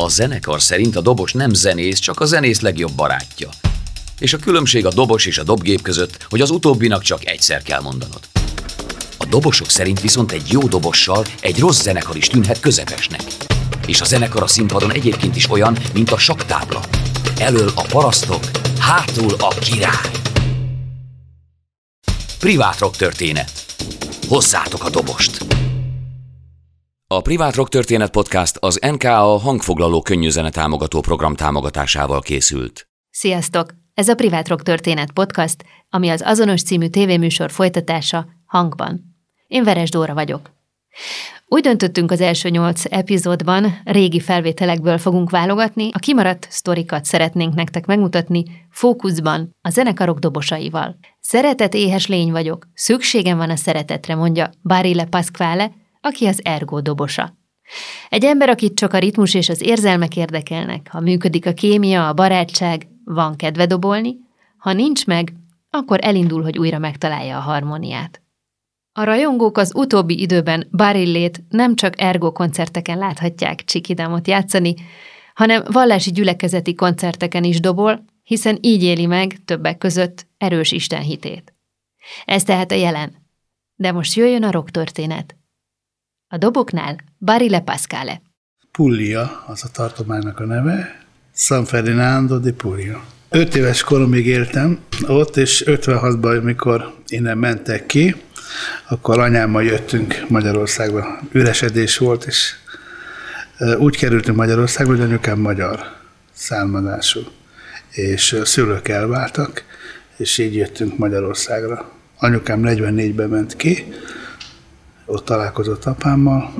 A zenekar szerint a dobos nem zenész, csak a zenész legjobb barátja. És a különbség a dobos és a dobgép között, hogy az utóbbinak csak egyszer kell mondanod. A dobosok szerint viszont egy jó dobossal egy rossz zenekar is tűnhet közepesnek. És a zenekar a színpadon egyébként is olyan, mint a saktábla. Elől a parasztok, hátul a király. Privát rock történet. Hozzátok a dobost! A Privát Rock Történet Podcast az NKA hangfoglaló könnyűzene támogató program támogatásával készült. Sziasztok! Ez a Privát Rock Történet Podcast, ami az azonos című tévéműsor folytatása hangban. Én Veres Dóra vagyok. Úgy döntöttünk az első nyolc epizódban, régi felvételekből fogunk válogatni, a kimaradt sztorikat szeretnénk nektek megmutatni fókuszban, a zenekarok dobosaival. Szeretet éhes lény vagyok, szükségem van a szeretetre, mondja Barile Pasquale, aki az ergo dobosa. Egy ember, akit csak a ritmus és az érzelmek érdekelnek, ha működik a kémia, a barátság, van kedve dobolni, ha nincs meg, akkor elindul, hogy újra megtalálja a harmóniát. A rajongók az utóbbi időben Barillét nem csak ergo koncerteken láthatják Csikidámot játszani, hanem vallási gyülekezeti koncerteken is dobol, hiszen így éli meg többek között erős istenhitét. Ez tehát a jelen. De most jöjjön a rock történet. A doboknál Barile Pascale. Puglia az a tartománynak a neve, San Ferdinando de Puglia. Öt éves koromig éltem ott, és 56-ban, amikor innen mentek ki, akkor anyámmal jöttünk Magyarországba. Üresedés volt, és úgy kerültünk Magyarországba, hogy anyukám magyar származású, és szülők elváltak, és így jöttünk Magyarországra. Anyukám 44-ben ment ki, ott találkozott apámmal,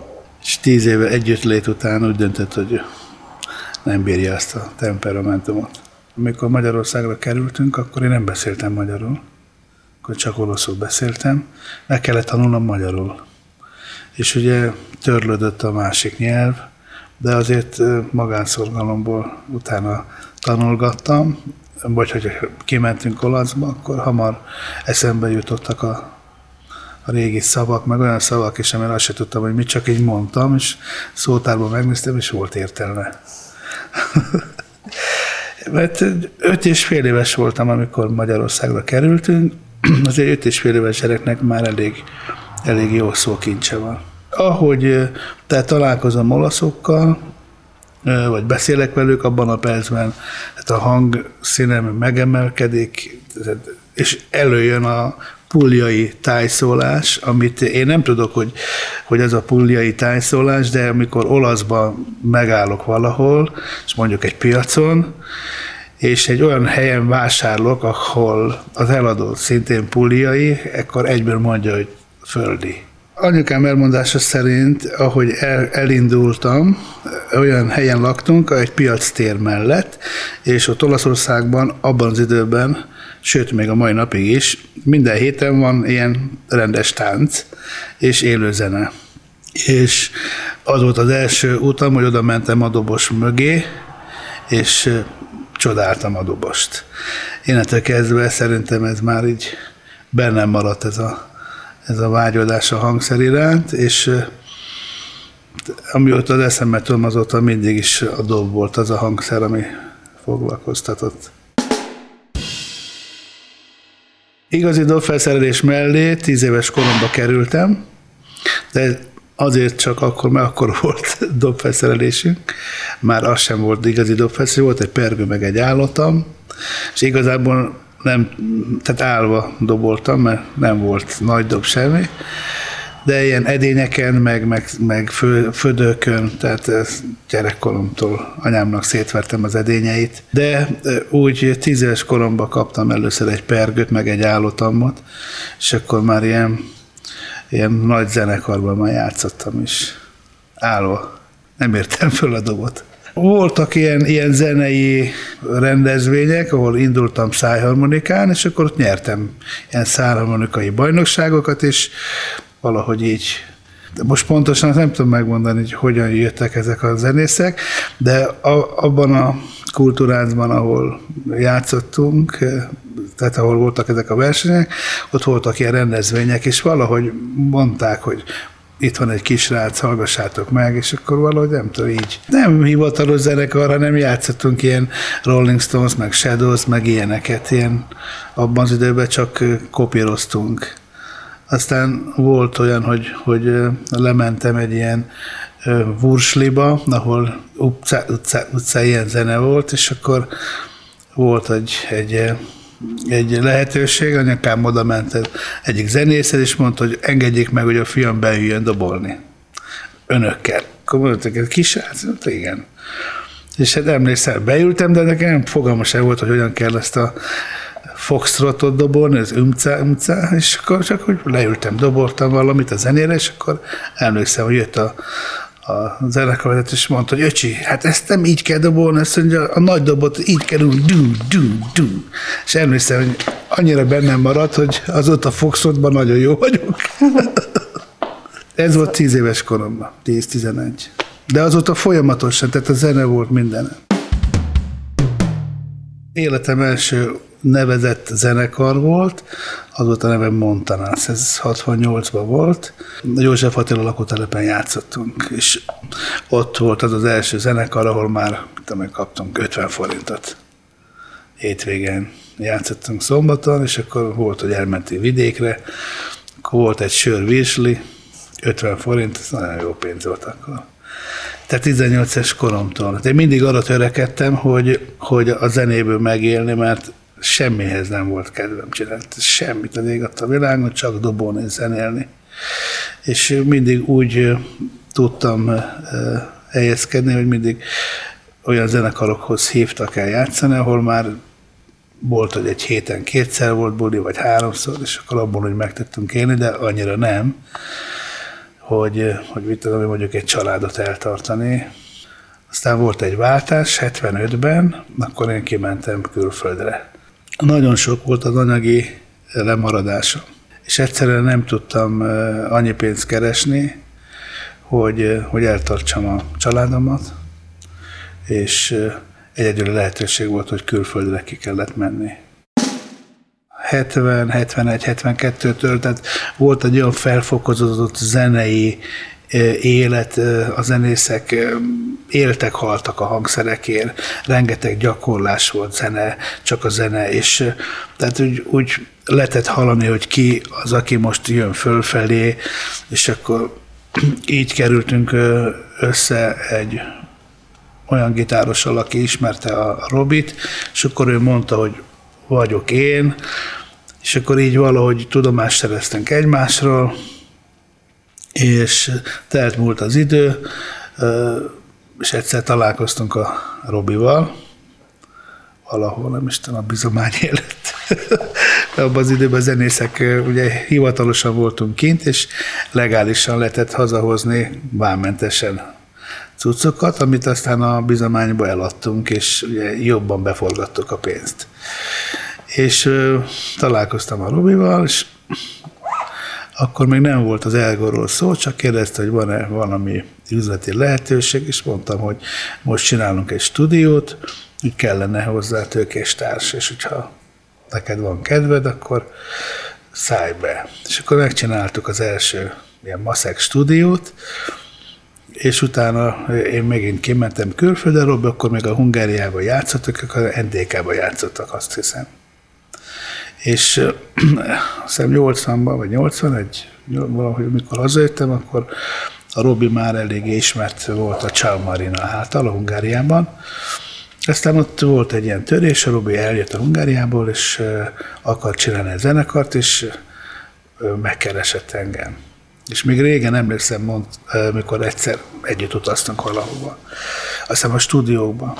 és tíz éve együtt lét után úgy döntött, hogy nem bírja ezt a temperamentumot. Amikor Magyarországra kerültünk, akkor én nem beszéltem magyarul, akkor csak olaszul beszéltem, meg kellett tanulnom magyarul. És ugye törlődött a másik nyelv, de azért magánszorgalomból utána tanulgattam, vagy hogy kimentünk olaszba, akkor hamar eszembe jutottak a régi szavak, meg olyan szavak is, amire azt sem tudtam, hogy mit csak így mondtam, és szótárban megnéztem, és volt értelme. Mert öt és fél éves voltam, amikor Magyarországra kerültünk, azért öt és fél éves gyereknek már elég, elég jó szókincse van. Ahogy tehát találkozom olaszokkal, vagy beszélek velük, abban a percben hát a hang színem megemelkedik, és előjön a puljai tájszólás, amit én nem tudok, hogy, hogy ez a puljai tájszólás, de amikor olaszban megállok valahol, és mondjuk egy piacon, és egy olyan helyen vásárlok, ahol az eladó szintén puliai, akkor egyből mondja, hogy földi. Anyukám elmondása szerint, ahogy el, elindultam, olyan helyen laktunk, egy piac tér mellett, és ott Olaszországban abban az időben sőt, még a mai napig is, minden héten van ilyen rendes tánc és élő zene. És az volt az első utam, hogy oda mentem a dobos mögé, és csodáltam a dobost. Innentől kezdve szerintem ez már így bennem maradt ez a, ez a vágyodás a hangszer iránt, és amióta az eszembe tudom, azóta mindig is a dob volt az a hangszer, ami foglalkoztatott. Igazi dobfelszerelés mellé tíz éves koromba kerültem, de azért csak akkor, mert akkor volt dobfelszerelésünk, már az sem volt igazi dobfelszerelés, volt egy pergő, meg egy állatom, és igazából nem, tehát állva doboltam, mert nem volt nagy dob semmi, de ilyen edényeken, meg, meg, meg fő, födőkön, tehát gyerekkoromtól anyámnak szétvertem az edényeit. De úgy tíz éves koromban kaptam először egy pergőt, meg egy állotamot, és akkor már ilyen, ilyen nagy zenekarban már játszottam is. Állva. Nem értem föl a dobot. Voltak ilyen, ilyen zenei rendezvények, ahol indultam szájharmonikán, és akkor ott nyertem ilyen szájharmonikai bajnokságokat, és valahogy így de most pontosan nem tudom megmondani, hogy hogyan jöttek ezek a zenészek, de a, abban a kultúrácban, ahol játszottunk, tehát ahol voltak ezek a versenyek, ott voltak ilyen rendezvények, és valahogy mondták, hogy itt van egy kis rác, hallgassátok meg, és akkor valahogy nem tudom, így. Nem hivatalos zenekar, hanem játszottunk ilyen Rolling Stones, meg Shadows, meg ilyeneket, ilyen abban az időben csak kopíroztunk. Aztán volt olyan, hogy, hogy lementem egy ilyen Vursliba, ahol utca, utca, utca ilyen zene volt, és akkor volt egy, egy egy lehetőség, anyakám oda ment egyik zenészhez, és mondta, hogy engedjék meg, hogy a fiam beüljön dobolni. Önökkel. Akkor mondták, hogy kisrác? Igen. És hát emlékszem, beültem, de nekem fogalma sem volt, hogy hogyan kell ezt a foxtrotot dobolni, az umca, umca, és akkor csak hogy leültem, doboltam valamit a zenére, és akkor emlékszem, hogy jött a, a zenekarvezető, és mondta, hogy öcsi, hát ezt nem így kell dobolni, ezt mondja, a nagy dobot így kell úgy, du, du, du. És emlékszem, hogy annyira bennem maradt, hogy azóta Foxotban nagyon jó vagyok. Ez volt tíz éves koromban, 10-11. De azóta folyamatosan, tehát a zene volt minden. Életem első nevezett zenekar volt, az volt a neve Montanás, ez 68-ban volt. A József Attila lakótelepen játszottunk, és ott volt az az első zenekar, ahol már tudom, kaptunk 50 forintot hétvégen játszottunk szombaton, és akkor volt, hogy elmenti vidékre, akkor volt egy sör virsli, 50 forint, ez nagyon jó pénz volt akkor. Tehát 18 es koromtól. Én mindig arra törekedtem, hogy, hogy a zenéből megélni, mert semmihez nem volt kedvem csinálni. Semmit a ég a világon, csak dobolni, zenélni. És mindig úgy tudtam helyezkedni, hogy mindig olyan zenekarokhoz hívtak el játszani, ahol már volt, hogy egy héten kétszer volt buli, vagy háromszor, és akkor abból, hogy meg tudtunk élni, de annyira nem, hogy, hogy mit tudom, mondjuk egy családot eltartani. Aztán volt egy váltás 75-ben, akkor én kimentem külföldre nagyon sok volt az anyagi lemaradása. És egyszerűen nem tudtam annyi pénzt keresni, hogy, hogy eltartsam a családomat, és egyedül lehetőség volt, hogy külföldre ki kellett menni. 70, 71, 72-től, tehát volt egy olyan felfokozott zenei élet, a zenészek éltek, haltak a hangszerekért, rengeteg gyakorlás volt zene, csak a zene, és tehát úgy, úgy lehetett hallani, hogy ki az, aki most jön fölfelé, és akkor így kerültünk össze egy olyan gitárossal, aki ismerte a Robit, és akkor ő mondta, hogy vagyok én, és akkor így valahogy tudomást szereztünk egymásról, és telt múlt az idő, és egyszer találkoztunk a Robival, valahol, nem is a bizomány előtt. Abban az időben zenészek ugye hivatalosan voltunk kint, és legálisan lehetett hazahozni vámmentesen cuccokat, amit aztán a bizományba eladtunk, és ugye jobban beforgattuk a pénzt. És ö, találkoztam a Robival, és akkor még nem volt az Elgorról szó, csak kérdezte, hogy van-e valami üzleti lehetőség, és mondtam, hogy most csinálunk egy stúdiót, úgy kellene hozzá társ, és hogyha neked van kedved, akkor szállj be. És akkor megcsináltuk az első ilyen maszek stúdiót, és utána én megint kimentem külföldre, akkor még a Hungáriában játszottak, akkor a NDK-ban játszottak, azt hiszem és hiszem 80-ban, vagy 81, valahogy mikor hazajöttem, akkor a Robi már eléggé ismert volt a Ciao Marina által a Hungáriában. Aztán ott volt egy ilyen törés, a Robi eljött a Hungáriából, és akart csinálni egy zenekart, és megkeresett engem. És még régen emlékszem, mond, mikor egyszer együtt utaztunk valahova. Aztán a stúdiókban,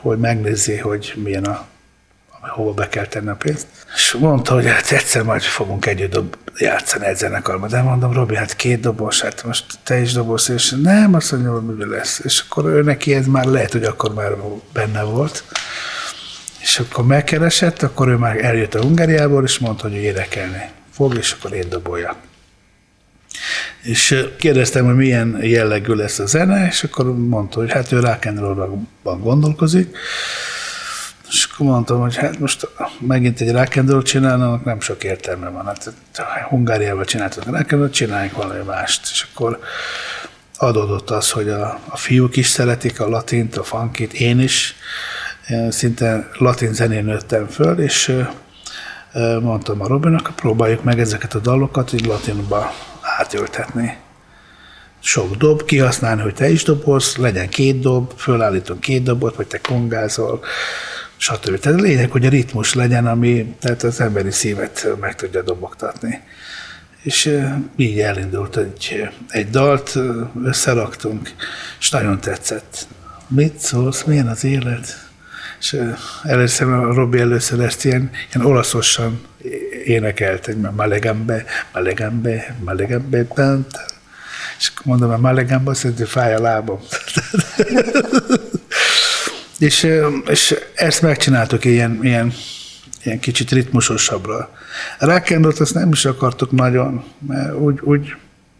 hogy megnézi, hogy milyen a hova be kell tenni a pénzt. És mondta, hogy hát egyszer majd fogunk együtt dob, játszani egy zenekarban. De mondom, Robi, hát két dobos, hát most te is dobos, és nem, azt mondja, hogy mi lesz. És akkor ő neki ez már lehet, hogy akkor már benne volt. És akkor megkeresett, akkor ő már eljött a Hungáriából, és mondta, hogy énekelni fog, és akkor én dobolja. És kérdeztem, hogy milyen jellegű lesz a zene, és akkor mondta, hogy hát ő rock'n'rollban gondolkozik, és akkor mondtam, hogy hát most megint egy rákendőt csinálnak, nem sok értelme van. Hát Hungáriával csináltak rákendőt, csináljunk valami mást. És akkor adódott az, hogy a, a fiúk is szeretik a latint, a funkit, én is. Szinte latin zenén nőttem föl, és mondtam a Robinak, próbáljuk meg ezeket a dalokat így latinba átültetni. Sok dob, kihasználni, hogy te is dobolsz, legyen két dob, fölállítunk két dobot, vagy te kongázol, stb. Tehát a lényeg, hogy a ritmus legyen, ami tehát az emberi szívet meg tudja dobogtatni. És így elindult egy, egy dalt, összeraktunk, és nagyon tetszett. Mit szólsz, milyen az élet? És először a Robi először ezt ilyen, ilyen olaszosan énekelt, hogy malegambe, malegambe, bent. És mondom, a malegambe azt hogy fáj a lábam. és, és ezt megcsináltuk ilyen, ilyen, ilyen kicsit ritmusosabbra. Rock azt nem is akartuk nagyon, mert úgy, úgy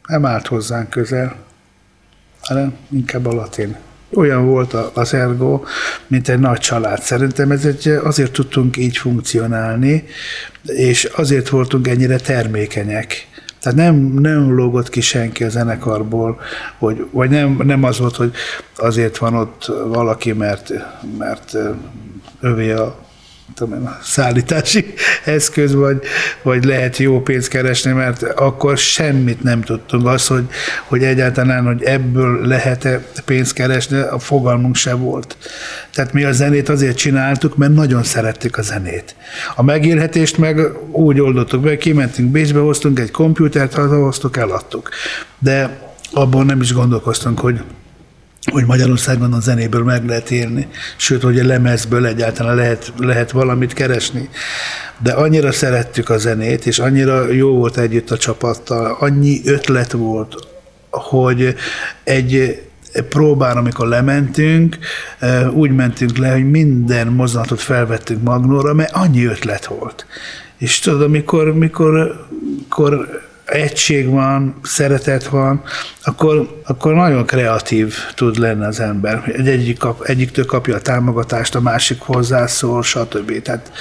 nem állt hozzánk közel, hanem inkább a latin olyan volt az Ergo, mint egy nagy család. Szerintem ez egy, azért tudtunk így funkcionálni, és azért voltunk ennyire termékenyek. Tehát nem, nem lógott ki senki a zenekarból, hogy, vagy nem, nem az volt, hogy azért van ott valaki, mert, mert övé a tudom szállítási eszköz, vagy, vagy lehet jó pénzt keresni, mert akkor semmit nem tudtunk. Az, hogy, hogy egyáltalán, hogy ebből lehet-e pénzt keresni, a fogalmunk se volt. Tehát mi a zenét azért csináltuk, mert nagyon szerettük a zenét. A megélhetést meg úgy oldottuk be, kimentünk Bécsbe, hoztunk egy komputert, hazahoztuk, eladtuk. De abban nem is gondolkoztunk, hogy hogy Magyarországon a zenéből meg lehet élni, sőt, hogy a lemezből egyáltalán lehet, lehet valamit keresni. De annyira szerettük a zenét, és annyira jó volt együtt a csapattal, annyi ötlet volt, hogy egy próbán, amikor lementünk, úgy mentünk le, hogy minden mozdulatot felvettünk Magnóra, mert annyi ötlet volt. És tudod, amikor, mikor, mikor egység van, szeretet van, akkor, akkor nagyon kreatív tud lenni az ember. Egy egyik kap, egyiktől kapja a támogatást, a másik hozzászól, stb. Tehát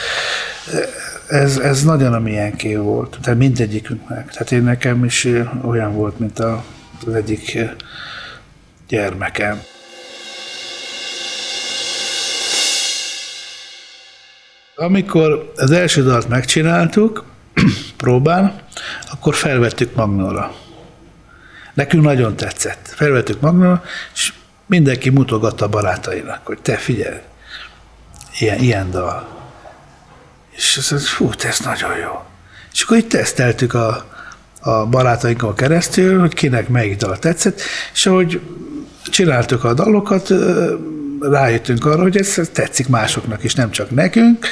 ez, ez nagyon a miénké volt. Tehát mindegyikünknek. Tehát én nekem is olyan volt, mint a, az egyik gyermekem. Amikor az első dalt megcsináltuk, próbán, akkor felvettük Magnóra. Nekünk nagyon tetszett. Felvettük Magnóra, és mindenki mutogatta a barátainak, hogy te figyelj, ilyen, ilyen dal. És azt mondta, fú, ez nagyon jó. És akkor itt teszteltük a, a barátainkon keresztül, hogy kinek melyik dal tetszett, és ahogy csináltuk a dalokat, rájöttünk arra, hogy ez tetszik másoknak is, nem csak nekünk,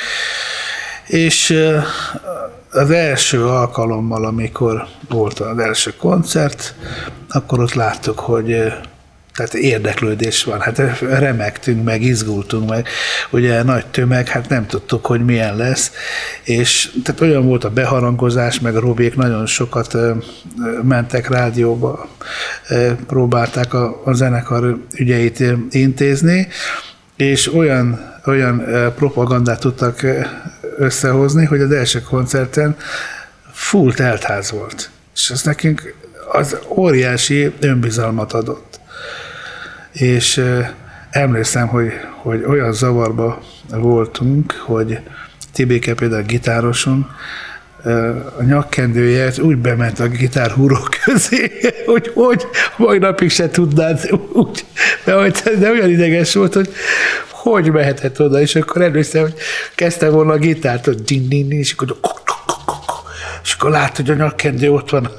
és az első alkalommal, amikor volt az első koncert, akkor ott láttuk, hogy tehát érdeklődés van. Hát remektünk meg, izgultunk meg. Ugye nagy tömeg, hát nem tudtuk, hogy milyen lesz. És tehát olyan volt a beharangozás, meg a Robék nagyon sokat mentek rádióba, próbálták a, a zenekar ügyeit intézni, és olyan, olyan propagandát tudtak összehozni, hogy az első koncerten full teltház volt. És az nekünk az óriási önbizalmat adott. És emlékszem, hogy, hogy olyan zavarba voltunk, hogy Tibéke például gitároson, a nyakkendője úgy bement a gitárhúró közé, hogy hogy mai napig se tudnád úgy, de olyan ideges volt, hogy hogy mehetett oda, és akkor először, hogy kezdte volna a gitárt, hogy ding, ding, ding, és akkor, és akkor lát, hogy a nyakkendő ott van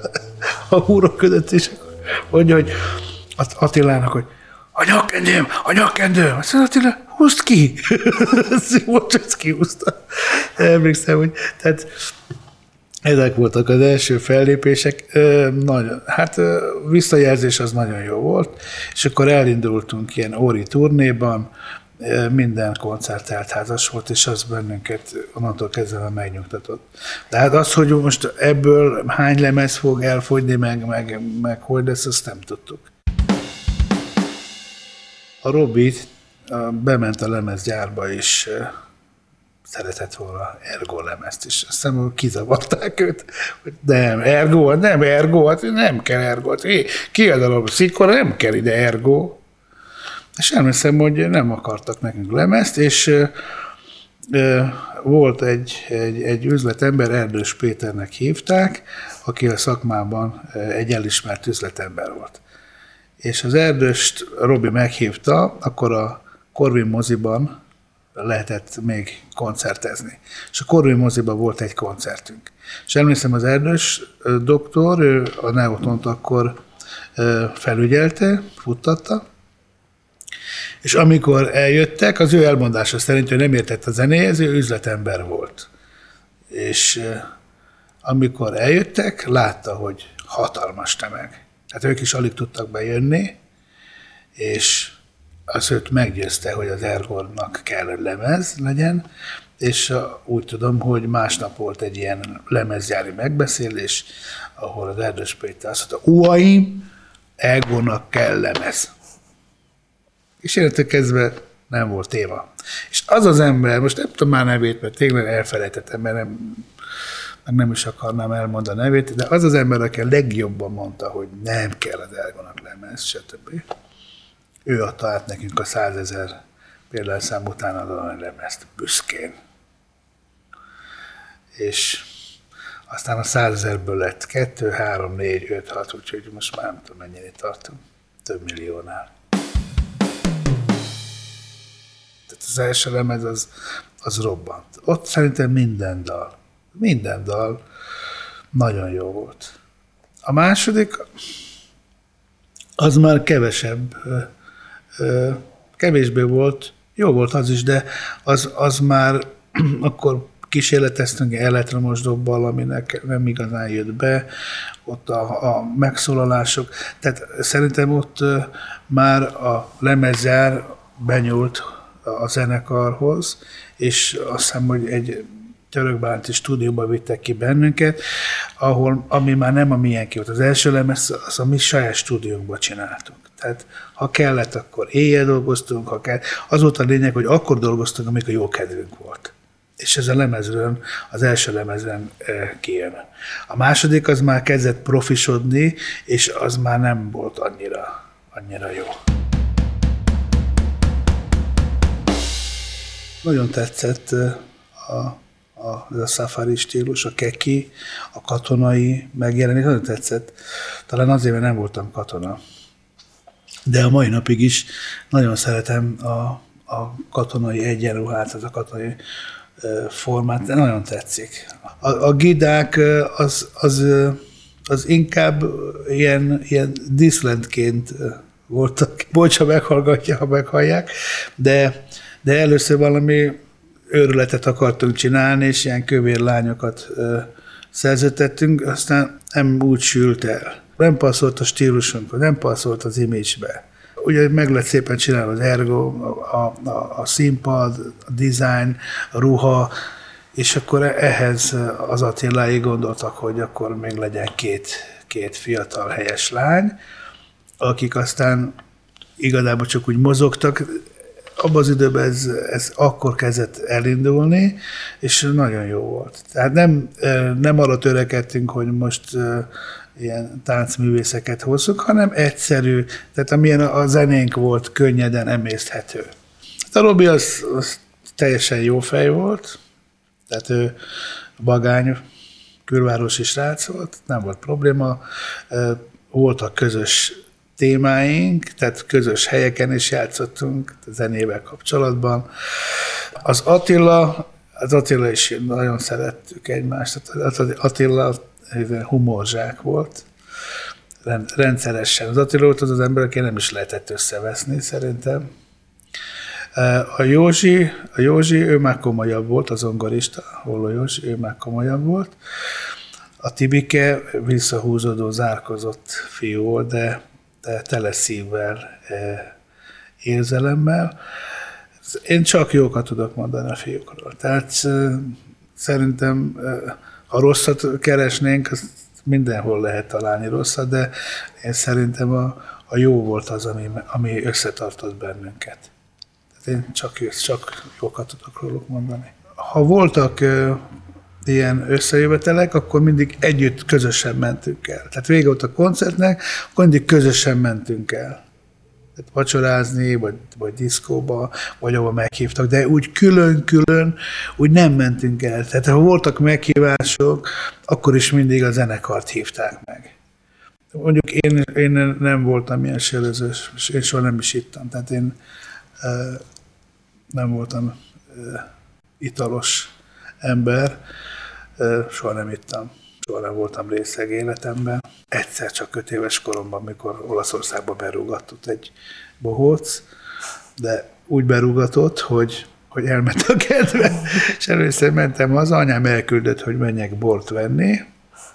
a húrok között, és mondja, hogy Attilának, hogy a nyakkendőm, a nyakkendőm. Azt mondja, Attila, húzd ki. Most ezt kihúzta. Emlékszem, hogy tehát ezek voltak az első fellépések. Nagyon, hát visszajelzés az nagyon jó volt, és akkor elindultunk ilyen óri turnéban, minden koncert eltházas volt, és az bennünket onnantól kezdve megnyugtatott. De hát az, hogy most ebből hány lemez fog elfogyni, meg, meg, meg hogy lesz, azt nem tudtuk. A Robi bement a lemezgyárba is szeretett volna Ergo lemezt, és aztán kizavarták őt, hogy nem, Ergo, nem Ergo, hát nem kell Ergo, hát kiadalom szikora, nem kell ide Ergo. És emlékszem, hogy nem akartak nekünk lemezt, és volt egy, egy, egy üzletember, Erdős Péternek hívták, aki a szakmában egy elismert üzletember volt. És az Erdőst Robi meghívta, akkor a Korvin moziban lehetett még koncertezni. És a Korvin moziban volt egy koncertünk. És emlékszem, az Erdős doktor, ő a Neotont akkor felügyelte, futtatta, és amikor eljöttek, az ő elmondása szerint ő nem értett a zenéhez, ő üzletember volt. És amikor eljöttek, látta, hogy hatalmas temeg. Tehát ők is alig tudtak bejönni, és az őt meggyőzte, hogy az Ergornak kell, lemez legyen, és úgy tudom, hogy másnap volt egy ilyen lemezgyári megbeszélés, ahol az Erdős Péter azt mondta, uaim, Ergornak kell lemez. És innentől kezdve nem volt téma. És az az ember, most nem tudom már nevét, mert tényleg elfelejtettem, mert nem, meg nem is akarnám elmondani a nevét, de az az ember, aki a legjobban mondta, hogy nem kell az Ergonak lemez, stb. Ő adta át nekünk a százezer példányszám után a lemezt büszkén. És aztán a százezerből lett kettő, három, négy, öt, hat, úgyhogy most már nem tudom mennyire tartunk. Több milliónál. Tehát az első lemez az, az robbant. Ott szerintem minden dal, minden dal nagyon jó volt. A második, az már kevesebb, kevésbé volt, jó volt az is, de az, az már akkor kísérleteztünk elektromos dobbal, aminek nem igazán jött be, ott a, a megszólalások, tehát szerintem ott már a lemezjár benyúlt a zenekarhoz, és azt hiszem, hogy egy törökbánti stúdióba vittek ki bennünket, ahol, ami már nem a milyen volt. Az első lemez, az a mi saját stúdiónkba csináltunk. Tehát ha kellett, akkor éjjel dolgoztunk, ha kell. Az volt a lényeg, hogy akkor dolgoztunk, amikor jó kedvünk volt. És ez a lemezről, az első lemezren e, kijön. A második az már kezdett profisodni, és az már nem volt annyira, annyira jó. Nagyon tetszett a, a, a safari stílus, a keki, a katonai megjelenés, nagyon tetszett. Talán azért, mert nem voltam katona. De a mai napig is nagyon szeretem a, a katonai egyenruhát, az a katonai formát, de nagyon tetszik. A, a gidák az, az, az inkább ilyen, ilyen diszlentként voltak. Bocs, ha meghallgatja, ha meghallják, de de először valami őrületet akartunk csinálni, és ilyen kövér lányokat szerződtettünk, aztán nem úgy sült el. Nem passzolt a stílusunk, nem passzolt az image-be. Ugye meg lett szépen csinálva az ergo, a, a, a színpad, a design, a ruha, és akkor ehhez az Attiláig gondoltak, hogy akkor még legyen két, két fiatal helyes lány, akik aztán igazából csak úgy mozogtak, abban az időben ez, ez akkor kezdett elindulni, és nagyon jó volt. Tehát nem, nem arra törekedtünk, hogy most ilyen táncművészeket hozzuk, hanem egyszerű, tehát amilyen a zenénk volt, könnyeden emészthető. Hát a Robi az, az teljesen jó fej volt, tehát ő bagány, külvárosi srác volt, nem volt probléma, voltak közös témáink, tehát közös helyeken is játszottunk a zenével kapcsolatban. Az Attila, az Attila is nagyon szerettük egymást, az Attila humorzsák volt, rendszeresen. Az Attila volt az az ember, aki nem is lehetett összeveszni szerintem. A Józsi, a Józsi, ő már komolyabb volt, az zongorista, Holló Józsi, ő már komolyabb volt. A Tibike visszahúzódó, zárkozott fiú volt, de tele szívvel, e, érzelemmel. Én csak jókat tudok mondani a fiúkról. Tehát e, szerintem, e, ha rosszat keresnénk, azt mindenhol lehet találni rosszat, de én szerintem a, a jó volt az, ami, ami összetartott bennünket. Tehát én csak, csak jókat tudok róluk mondani. ha voltak ilyen összejövetelek, akkor mindig együtt közösen mentünk el. Tehát vége volt a koncertnek, akkor mindig közösen mentünk el. Tehát vacsorázni, vagy, vagy diszkóba, vagy ahova meghívtak, de úgy külön-külön úgy nem mentünk el. Tehát ha voltak meghívások, akkor is mindig a zenekart hívták meg. Mondjuk én, én nem voltam ilyen sörözős, és én soha nem is ittam. Tehát én uh, nem voltam uh, italos ember, soha nem ittam, soha nem voltam részeg életemben. Egyszer csak öt éves koromban, mikor Olaszországba berúgatott egy bohóc, de úgy berúgatott, hogy hogy elment a kedve, és először mentem haza, anyám elküldött, hogy menjek bort venni,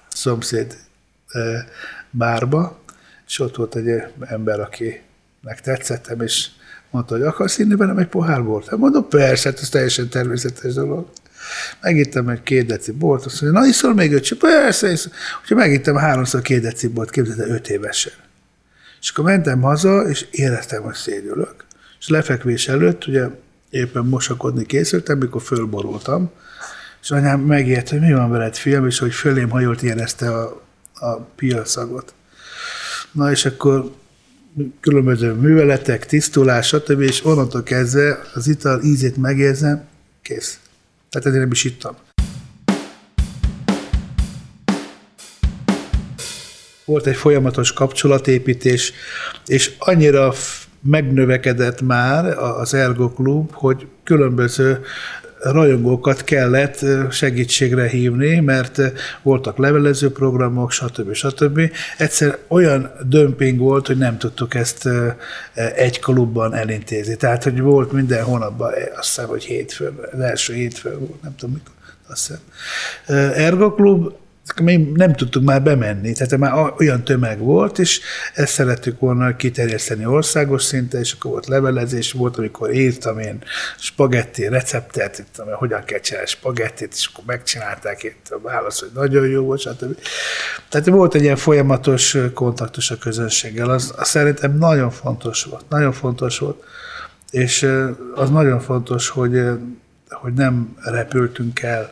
szomszéd bárba, és ott volt egy ember, aki megtetszettem, és mondta, hogy akarsz inni velem egy pohár bort? Hát mondom, persze, hát ez teljesen természetes dolog. Megittem egy két deci bort, azt mondja, na iszol még öt, persze, iszol. Úgyhogy megittem háromszor két deci bort, képzeld öt évesen. És akkor mentem haza, és éreztem, hogy szédülök. És lefekvés előtt, ugye éppen mosakodni készültem, mikor fölborultam, és anyám megért, hogy mi van veled, fiam, és hogy fölém hajolt érezte a a piacszagot. Na és akkor különböző műveletek, tisztulás, stb. és onnantól kezdve az ital ízét megérzem, kész. Tehát ezért nem is ittam. Volt egy folyamatos kapcsolatépítés, és annyira megnövekedett már az Ergo Klub, hogy különböző rajongókat kellett segítségre hívni, mert voltak levelező programok, stb. stb. Egyszer olyan dömping volt, hogy nem tudtuk ezt egy klubban elintézni. Tehát, hogy volt minden hónapban, azt hiszem, hogy hétfőn, az első hétfőn volt, nem tudom mikor, azt hiszem. Ergo Klub mi nem tudtuk már bemenni, tehát már olyan tömeg volt, és ezt szerettük volna kiterjeszteni országos szinten, és akkor volt levelezés, volt, amikor írtam én spagetti receptet, itt, hogyan kell csinálni spagettit, és akkor megcsinálták itt a válasz, hogy nagyon jó volt, stb. Tehát volt egy ilyen folyamatos kontaktus a közönséggel, az, az szerintem nagyon fontos volt, nagyon fontos volt, és az nagyon fontos, hogy, hogy nem repültünk el,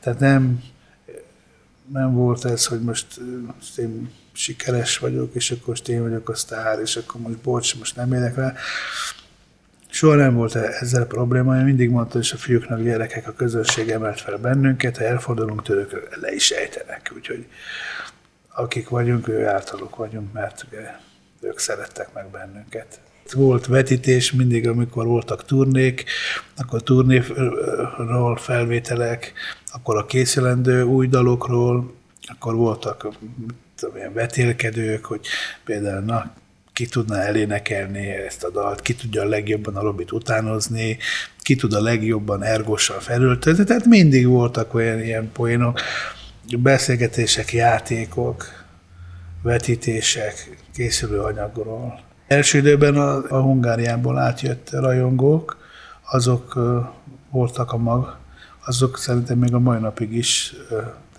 tehát nem nem volt ez, hogy most, most én sikeres vagyok, és akkor most én vagyok a sztár, és akkor most bocs, most nem élek rá. Soha nem volt ezzel a probléma, én mindig mondtam, hogy a fiúknak, gyerekek, a közösség emelt fel bennünket, ha elfordulunk tőlük, le is ejtenek. Úgyhogy akik vagyunk, ő általuk vagyunk, mert ugye, ők szerettek meg bennünket. Volt vetítés mindig, amikor voltak turnék, akkor turnéról felvételek, akkor a készülendő új dalokról, akkor voltak tudom, ilyen vetélkedők, hogy például na, ki tudna elénekelni ezt a dalt, ki tudja a legjobban a Robit utánozni, ki tud a legjobban ergossal felültözni, tehát mindig voltak olyan ilyen poénok, beszélgetések, játékok, vetítések, készülő anyagról. Első időben a, a Hungáriából átjött rajongók, azok voltak a mag, azok szerintem még a mai napig is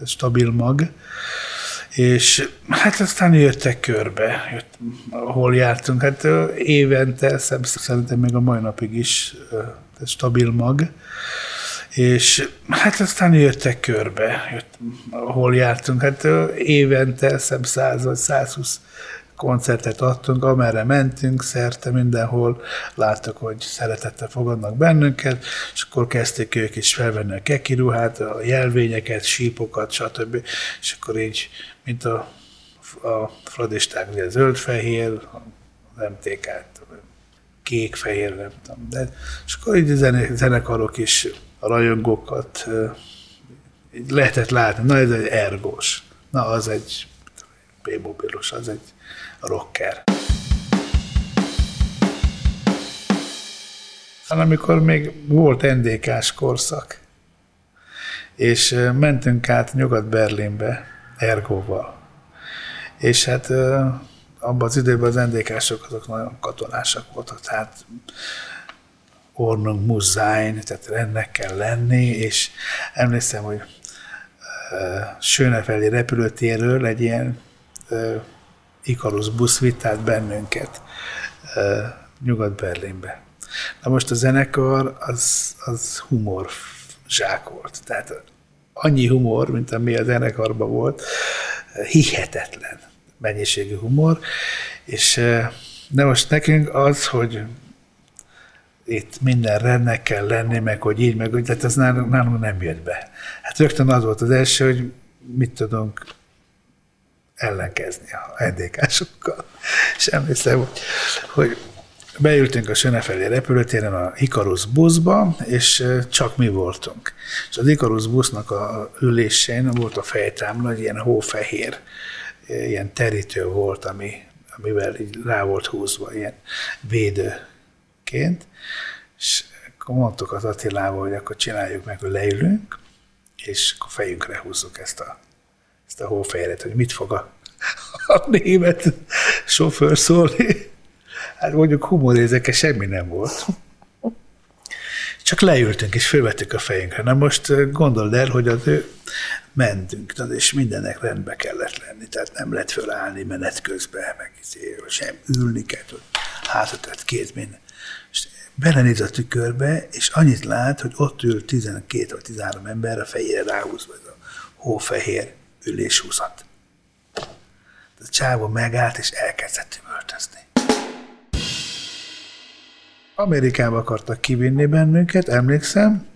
stabil mag, és hát aztán jöttek körbe, jött, ahol jártunk, hát évente szerintem még a mai napig is stabil mag, és hát aztán jöttek körbe, jött, ahol jártunk, hát évente szem 100 vagy 120 koncertet adtunk, amerre mentünk, szerte mindenhol láttuk, hogy szeretettel fogadnak bennünket, és akkor kezdték ők is felvenni a kekiruhát, a jelvényeket, sípokat, stb. És akkor így, mint a, a fradisták, ugye zöld-fehér, az mtk kék-fehér, nem tudom. De, és akkor így zene, zenekarok is a rajongókat lehetett látni, na ez egy ergós, na az egy B-mobilos, az egy rocker. Hanem amikor még volt NDK-s korszak, és mentünk át Nyugat-Berlinbe Ergóval. És hát abban az időben az NDK-sok azok nagyon katonásak voltak, tehát Ornung muss sein, tehát rendnek kell lenni, és emlékszem, hogy Sönefeli repülőtérről egy ilyen Ikarus busz vitt át bennünket Nyugat-Berlinbe. Na most a zenekar az, az humor zsák volt. Tehát annyi humor, mint ami a zenekarban volt, hihetetlen mennyiségű humor, és de most nekünk az, hogy itt minden rendnek kell lenni, meg hogy így, meg úgy, tehát ez nálunk, nálunk nem jött be. Hát rögtön az volt az első, hogy mit tudunk ellenkezni a NDK-sokkal. És emlékszem, hogy, hogy beültünk a Sönefeli repülőtéren a Icarus buszba, és csak mi voltunk. És az Icarus busznak a ülésén volt a fejtámla, egy ilyen hófehér, ilyen terítő volt, ami, amivel így rá volt húzva, ilyen védőként. És akkor mondtuk az Attilával, hogy akkor csináljuk meg, hogy leülünk, és akkor fejünkre húzzuk ezt a, ezt a hófehéret, hogy mit fog a, a német sofőr szólni. Hát mondjuk humorézeke semmi nem volt. Csak leültünk és fölvettük a fejünkre. Na most gondold el, hogy az ő mentünk, és mindennek rendbe kellett lenni, tehát nem lehet fölállni menet közben, meg izé, sem ülni kell, hátat két minden. És belenéz a tükörbe, és annyit lát, hogy ott ül 12 vagy 13 ember a fejére ráhúzva ez a hófehér üléshúzat. A csávó megállt, és elkezdett üvöltözni. Amerikába akartak kivinni bennünket, emlékszem,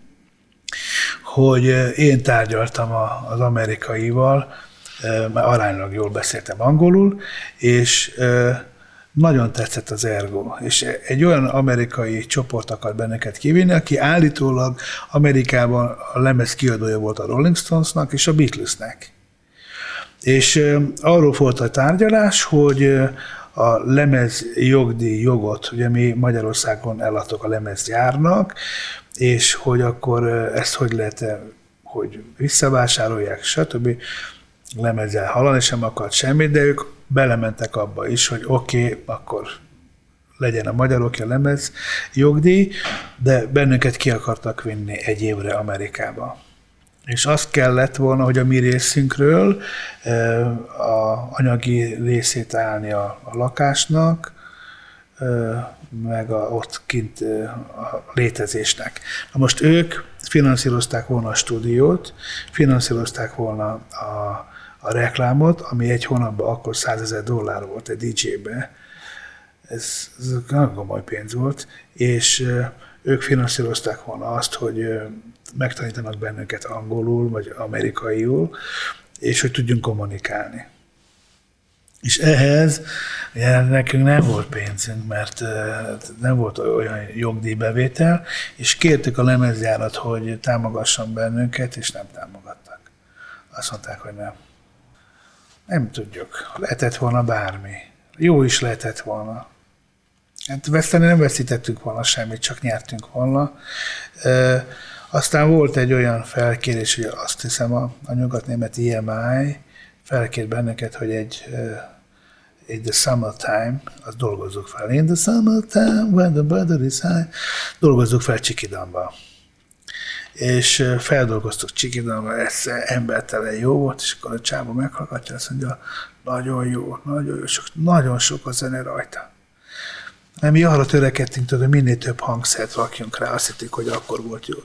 hogy én tárgyaltam az amerikaival, mert aránylag jól beszéltem angolul, és nagyon tetszett az Ergo, és egy olyan amerikai csoport akart benneket kivinni, aki állítólag Amerikában a lemez kiadója volt a Rolling Stonesnak és a Beatlesnek. És arról volt a tárgyalás, hogy a lemez jogdíj jogot, ugye mi Magyarországon eladtuk a lemezgyárnak, és hogy akkor ezt hogy lehet, hogy visszavásárolják, stb. Lemezzel hallani sem akart semmit, de ők belementek abba is, hogy oké, okay, akkor legyen a magyarok a lemez jogdíj, de bennünket ki akartak vinni egy évre Amerikába. És azt kellett volna, hogy a mi részünkről a anyagi részét állni a, a lakásnak, meg a, ott kint a létezésnek. Na most ők finanszírozták volna a stúdiót, finanszírozták volna a, a reklámot, ami egy hónapban akkor 100 ezer dollár volt egy DJ-be. Ez, ez nagyon komoly pénz volt, és ők finanszírozták volna azt, hogy megtanítanak bennünket angolul, vagy amerikaiul, és hogy tudjunk kommunikálni. És ehhez ugye, nekünk nem volt pénzünk, mert nem volt olyan jogdíjbevétel, és kértük a lemezjárat, hogy támogasson bennünket, és nem támogattak. Azt mondták, hogy nem. Nem tudjuk. Lehetett volna bármi. Jó is lehetett volna. Hát veszteni nem veszítettünk volna semmit, csak nyertünk volna. E, aztán volt egy olyan felkérés, hogy azt hiszem a, a nyugatnémet EMI felkért bennünket, hogy egy, egy The Summertime, azt dolgozzuk fel. In the summertime, when the weather is high, dolgozzuk fel Csikidamba és feldolgoztuk Csikidamba, ez embertelen jó volt, és akkor a csába meghallgatja, azt mondja, nagyon jó, nagyon jó, sok, nagyon sok a zene rajta. Mert mi arra törekedtünk, hogy minél több hangszert rakjunk rá, azt hittük, hogy akkor volt jó.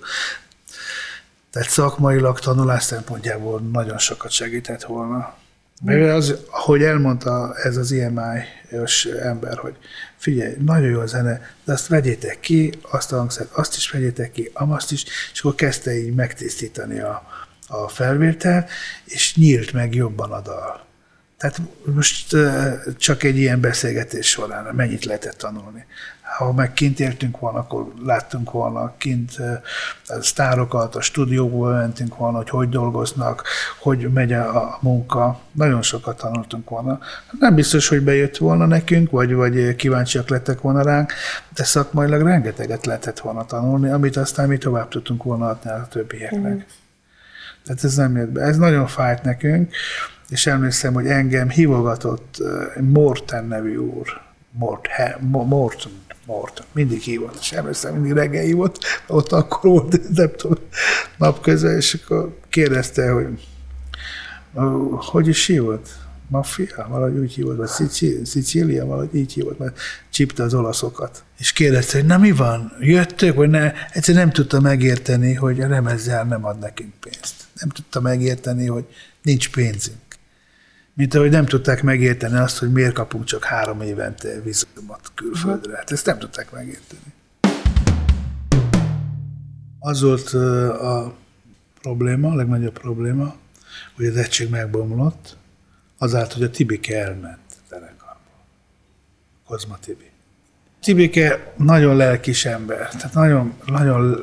Tehát szakmailag tanulás szempontjából nagyon sokat segített volna. Mert az, ahogy elmondta ez az IMI-ös ember, hogy figyelj, nagyon jó a zene, de azt vegyétek ki, azt a hangszert, azt is vegyétek ki, amazt is, és akkor kezdte így megtisztítani a, a felvételt, és nyílt meg jobban a dal. Tehát most csak egy ilyen beszélgetés során mennyit lehetett tanulni. Ha meg kint értünk volna, akkor láttunk volna kint a sztárokat, a stúdióból mentünk volna, hogy hogy dolgoznak, hogy megy a munka. Nagyon sokat tanultunk volna. Nem biztos, hogy bejött volna nekünk, vagy, vagy kíváncsiak lettek volna ránk, de szakmailag rengeteget lehetett volna tanulni, amit aztán mi tovább tudtunk volna adni a többieknek. Mm. Tehát ez nem jött be. Ez nagyon fájt nekünk, és emlékszem, hogy engem hívogatott Morten nevű úr, Mort, Morton, Morton, mindig hívott, és emlékszem, mindig reggel hívott, ott akkor volt, nem tudom, napközben, és akkor kérdezte, hogy hogy is hívott? Mafia, valahogy úgy hívott, vagy Szicília, valahogy így hívott, mert csipte az olaszokat. És kérdezte, hogy na mi van, jöttök, vagy ne? Egyszerűen nem tudta megérteni, hogy a remezzel nem ad nekünk pénzt. Nem tudta megérteni, hogy nincs pénzünk. Mint ahogy nem tudták megérteni azt, hogy miért kapunk csak három évente vízumot külföldre. Hát ezt nem tudták megérteni. Az volt a probléma, a legnagyobb probléma, hogy az egység megbomlott, azáltal, hogy a Tibike elment zenekarból. Kozma Tibi. Tibike nagyon lelkis ember, tehát nagyon, nagyon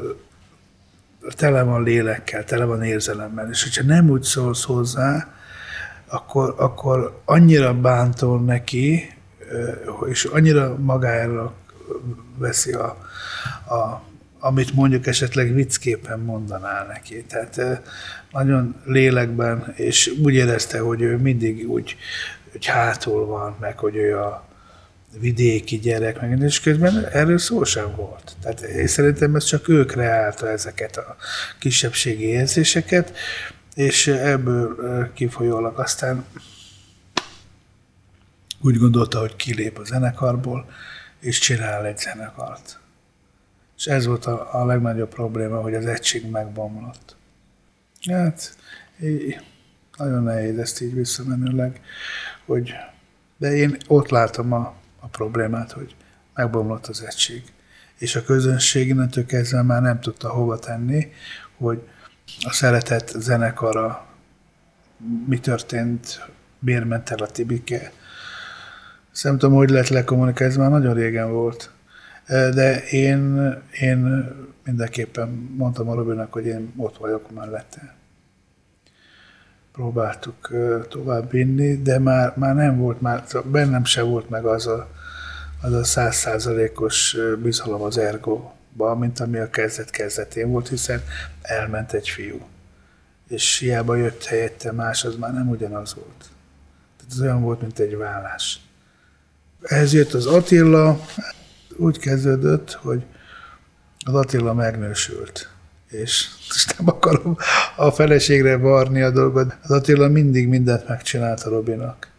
tele van lélekkel, tele van érzelemmel, és hogyha nem úgy szólsz hozzá, akkor, akkor annyira bántol neki, és annyira magára veszi a, a, amit mondjuk esetleg viccképpen mondanál neki. Tehát nagyon lélekben, és úgy érezte, hogy ő mindig úgy hogy hátul van, meg hogy ő a vidéki gyerek, meg és közben erről szó sem volt. Tehát én szerintem ez csak ő kreálta ezeket a kisebbségi érzéseket, és ebből kifolyólag aztán úgy gondolta, hogy kilép a zenekarból, és csinál egy zenekart. És ez volt a, a legnagyobb probléma, hogy az egység megbomlott. Hát, így, nagyon nehéz ezt így visszamenőleg, hogy de én ott látom a, a problémát, hogy megbomlott az egység. És a közönség innentől kezdve már nem tudta hova tenni, hogy szeretett zenekara mi történt, miért ment el a Tibike. Ezt nem tudom, hogy lehet lekommunikálni, ez már nagyon régen volt. De én, én mindenképpen mondtam a Robinak, hogy én ott vagyok mellette. Próbáltuk tovább vinni, de már, már nem volt, már bennem se volt meg az a, az a százszázalékos bizalom az ergóba, mint ami a kezdet kezdetén volt, hiszen elment egy fiú. És hiába jött helyette más, az már nem ugyanaz volt. Tehát ez olyan volt, mint egy vállás. Ehhez jött az Attila, úgy kezdődött, hogy az Attila megnősült. És most nem akarom a feleségre varni a dolgot. Az Attila mindig mindent megcsinált a Robinak.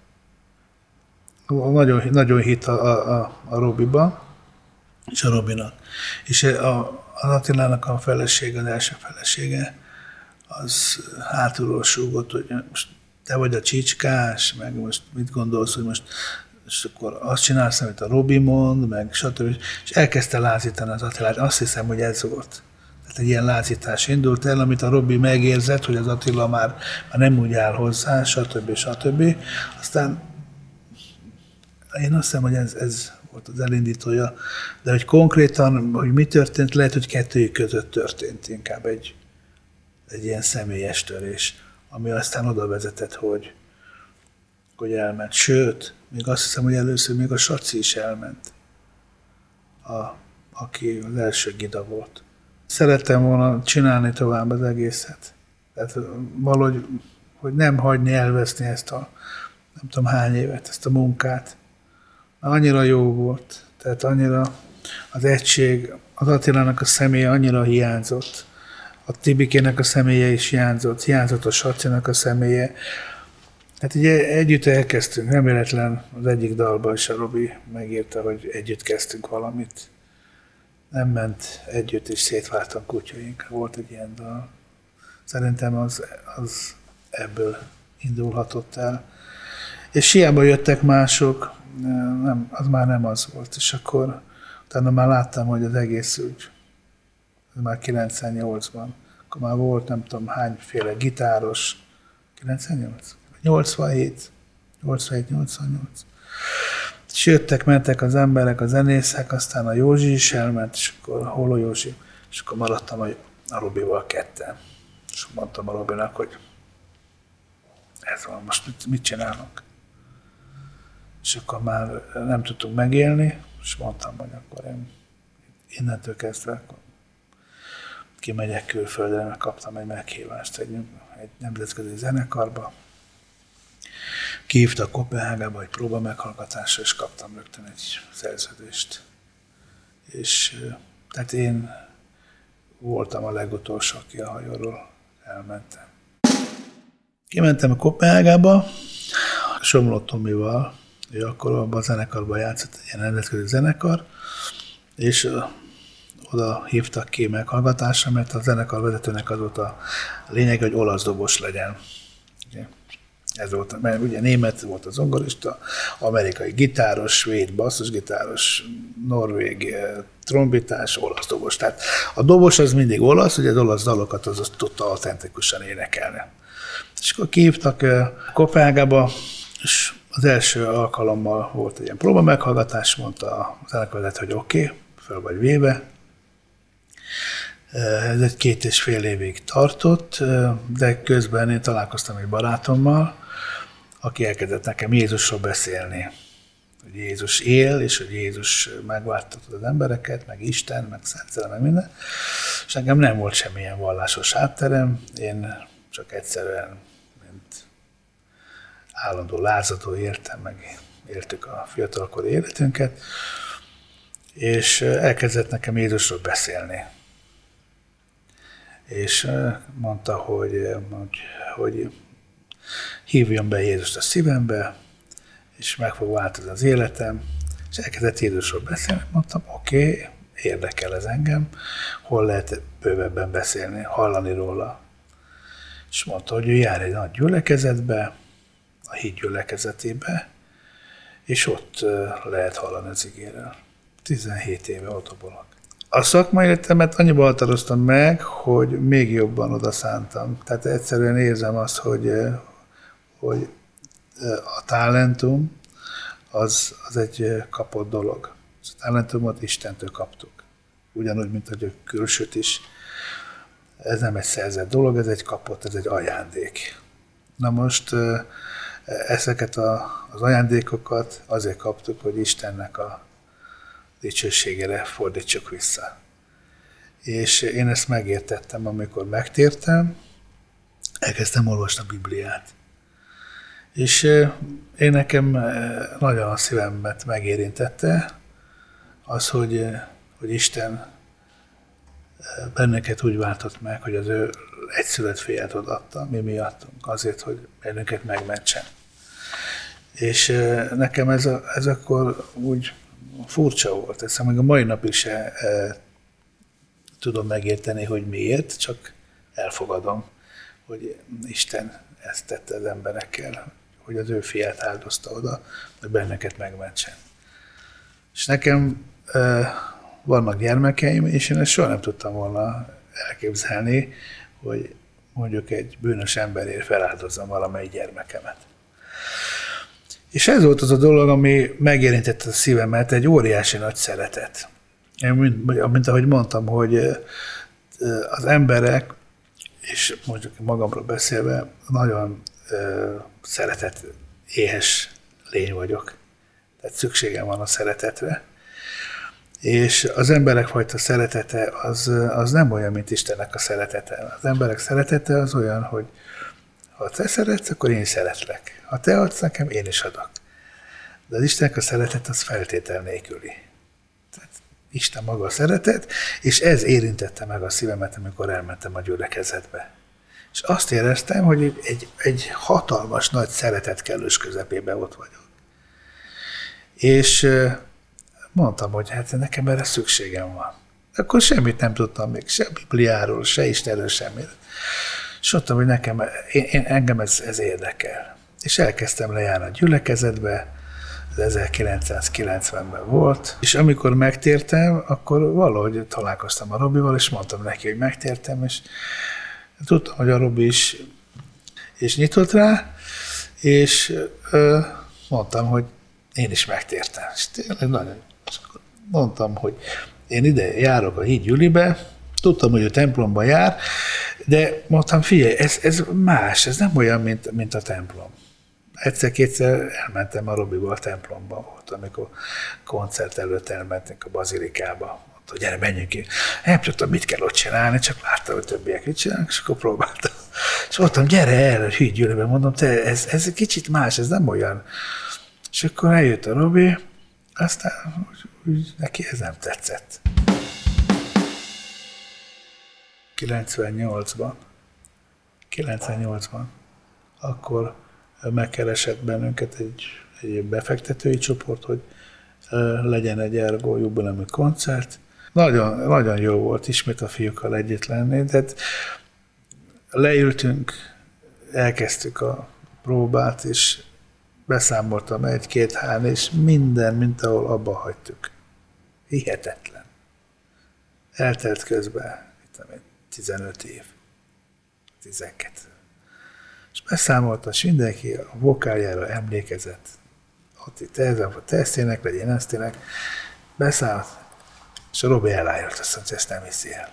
Nagyon, nagyon hit a, a, a Robiba, és a Robinak. És a, az Attilának a felesége, az első felesége, az hátulról súgott, hogy most te vagy a csicskás, meg most mit gondolsz, hogy most és akkor azt csinálsz, amit a Robi mond, meg stb. És elkezdte lázítani az Attilát. Azt hiszem, hogy ez volt. Tehát egy ilyen lázítás indult el, amit a Robi megérzett, hogy az Attila már, már nem úgy áll hozzá, stb. stb. Aztán én azt hiszem, hogy ez, ez volt az elindítója, de hogy konkrétan, hogy mi történt, lehet, hogy kettőjük között történt inkább egy, egy ilyen személyes törés, ami aztán oda vezetett, hogy, hogy elment. Sőt, még azt hiszem, hogy először még a Saci is elment, a, aki az első gida volt. Szerettem volna csinálni tovább az egészet. Tehát valahogy, hogy nem hagyni elveszni ezt a nem tudom hány évet, ezt a munkát. Annyira jó volt, tehát annyira az egység, az Attilának a személye annyira hiányzott, a Tibikének a személye is hiányzott, hiányzott a Sacinak a személye, Hát ugye együtt elkezdtünk, nem véletlen az egyik dalban is a Robi megírta, hogy együtt kezdtünk valamit. Nem ment együtt, és szétváltam kutyaink. Volt egy ilyen dal. Szerintem az, az ebből indulhatott el. És hiába jöttek mások, nem, az már nem az volt. És akkor utána már láttam, hogy az egész úgy, ez már 98-ban, akkor már volt nem tudom hányféle gitáros, 98? 87, 87, 88. És jöttek, mentek az emberek, a zenészek, aztán a Józsi is elment, és akkor hol a Józsi? És akkor maradtam a, a Robival ketten. És mondtam a Robinak, hogy ez van, most mit, mit csinálunk? És akkor már nem tudtunk megélni, és mondtam, hogy akkor én innentől kezdve akkor kimegyek külföldre, mert kaptam egy meghívást egy, egy nemzetközi zenekarba, Kívta Kopenhágába egy próba meghallgatásra, és kaptam rögtön egy szerződést. És tehát én voltam a legutolsó, aki a hajóról elmentem. Kimentem a Kopenhágába, Somló Tomival, ő akkor abban a zenekarban játszott, egy ilyen nemzetközi zenekar, és oda hívtak ki meghallgatásra, mert a zenekar vezetőnek az volt a lényeg, hogy olasz dobos legyen. Ez volt, mert ugye német volt az zongorista, amerikai gitáros, svéd basszusgitáros, norvég trombitás, olasz dobos. Tehát a dobos az mindig olasz, ugye az olasz dalokat az, az tudta autentikusan énekelni. És akkor kihívtak Kopenhágába, és az első alkalommal volt egy ilyen próba meghallgatás, mondta az elkövetett, hogy oké, okay, fel vagy véve. Ez egy két és fél évig tartott, de közben én találkoztam egy barátommal, aki elkezdett nekem Jézusról beszélni. Hogy Jézus él, és hogy Jézus megváltotta az embereket, meg Isten, meg Szent meg minden. És nekem nem volt semmilyen vallásos hátterem, én csak egyszerűen, mint állandó lázadó éltem, meg éltük a fiatalkori életünket, és elkezdett nekem Jézusról beszélni. És mondta, hogy, hogy, hogy hívjon be Jézust a szívembe, és meg fog változni az életem, és elkezdett Jézusról beszélni, mondtam, oké, okay, érdekel ez engem, hol lehet bővebben beszélni, hallani róla. És mondta, hogy ő jár egy nagy gyülekezetbe, a híd gyülekezetébe, és ott lehet hallani az igéről. 17 éve autobolak. A szakmai életemet annyiban határoztam meg, hogy még jobban oda szántam. Tehát egyszerűen érzem azt, hogy, hogy a talentum az, az egy kapott dolog. A talentumot Istentől kaptuk. Ugyanúgy, mint a külsőt is. Ez nem egy szerzett dolog, ez egy kapott, ez egy ajándék. Na most ezeket a, az ajándékokat azért kaptuk, hogy Istennek a dicsőségére fordítsuk vissza. És én ezt megértettem, amikor megtértem, elkezdtem olvasni a Bibliát. És én nekem nagyon a szívemet megérintette az, hogy, hogy Isten benneket úgy váltott meg, hogy az ő egyszülött fiát odaadta mi miattunk, azért, hogy bennünket megmentsen. És nekem ez, a, ez akkor úgy furcsa volt. Ezt még a mai napig se e, tudom megérteni, hogy miért, csak elfogadom, hogy Isten ezt tette az emberekkel, hogy az ő fiát áldozta oda, hogy benneket megmentsen. És nekem vannak gyermekeim, és én ezt soha nem tudtam volna elképzelni, hogy mondjuk egy bűnös emberért feláldozzam valamely gyermekemet. És ez volt az a dolog, ami megérintette a szívemet, egy óriási nagy szeretet. Én, mint, mint ahogy mondtam, hogy az emberek, és mondjuk magamról beszélve, nagyon szeretet éhes lény vagyok. Tehát szükségem van a szeretetre. És az emberek fajta szeretete az, az nem olyan, mint Istennek a szeretete. Az emberek szeretete az olyan, hogy ha te szeretsz, akkor én szeretlek. Ha te adsz nekem, én is adok. De az Istennek a szeretet az feltétel nélküli. Tehát Isten maga a szeretet, és ez érintette meg a szívemet, amikor elmentem a gyülekezetbe. És azt éreztem, hogy egy, egy hatalmas, nagy szeretet kellős közepében ott vagyok. És mondtam, hogy hát nekem erre szükségem van. Akkor semmit nem tudtam még, se Bibliáról, se Istenről, semmit. És mondtam, hogy nekem, én, én, engem ez, ez érdekel. És elkezdtem lejárni a gyülekezetbe, ez 1990-ben volt, és amikor megtértem, akkor valahogy találkoztam a Robival, és mondtam neki, hogy megtértem, és tudtam, hogy a Robi is és nyitott rá, és ö, mondtam, hogy én is megtértem. És tényleg nagyon. Mondtam, hogy én ide járok a híd Gyülibe, tudtam, hogy a templomba jár, de mondtam, figyelj, ez, ez más, ez nem olyan, mint, mint a templom. Egyszer-kétszer elmentem a Robival a templomba, volt, amikor koncert előtt elmentünk a bazilikába. Mondta, gyere, menjünk ki. Nem tudtam, mit kell ott csinálni, csak láttam, hogy többiek mit csinálnak, és akkor próbáltam. És mondtam, gyere el, hűt gyűlőbe, mondom, te, ez, ez kicsit más, ez nem olyan. És akkor eljött a Robi, aztán neki ez nem tetszett. 98-ban, 98-ban, akkor megkeresett bennünket egy, egy befektetői csoport, hogy legyen egy Ergo jubilemi koncert. Nagyon, nagyon jó volt ismét a fiúkkal együtt lenni, de hát leültünk, elkezdtük a próbát, és beszámoltam egy-két hán, és minden, mint ahol abba hagytuk. Hihetetlen. Eltelt közben, mit 15 év, 12. És beszámolt, és mindenki a vokáljára emlékezett. Ott itt ez, a tesztének, legyen esztének. Beszámolt, és a Robi elájult, azt mondja, ezt nem hiszi el.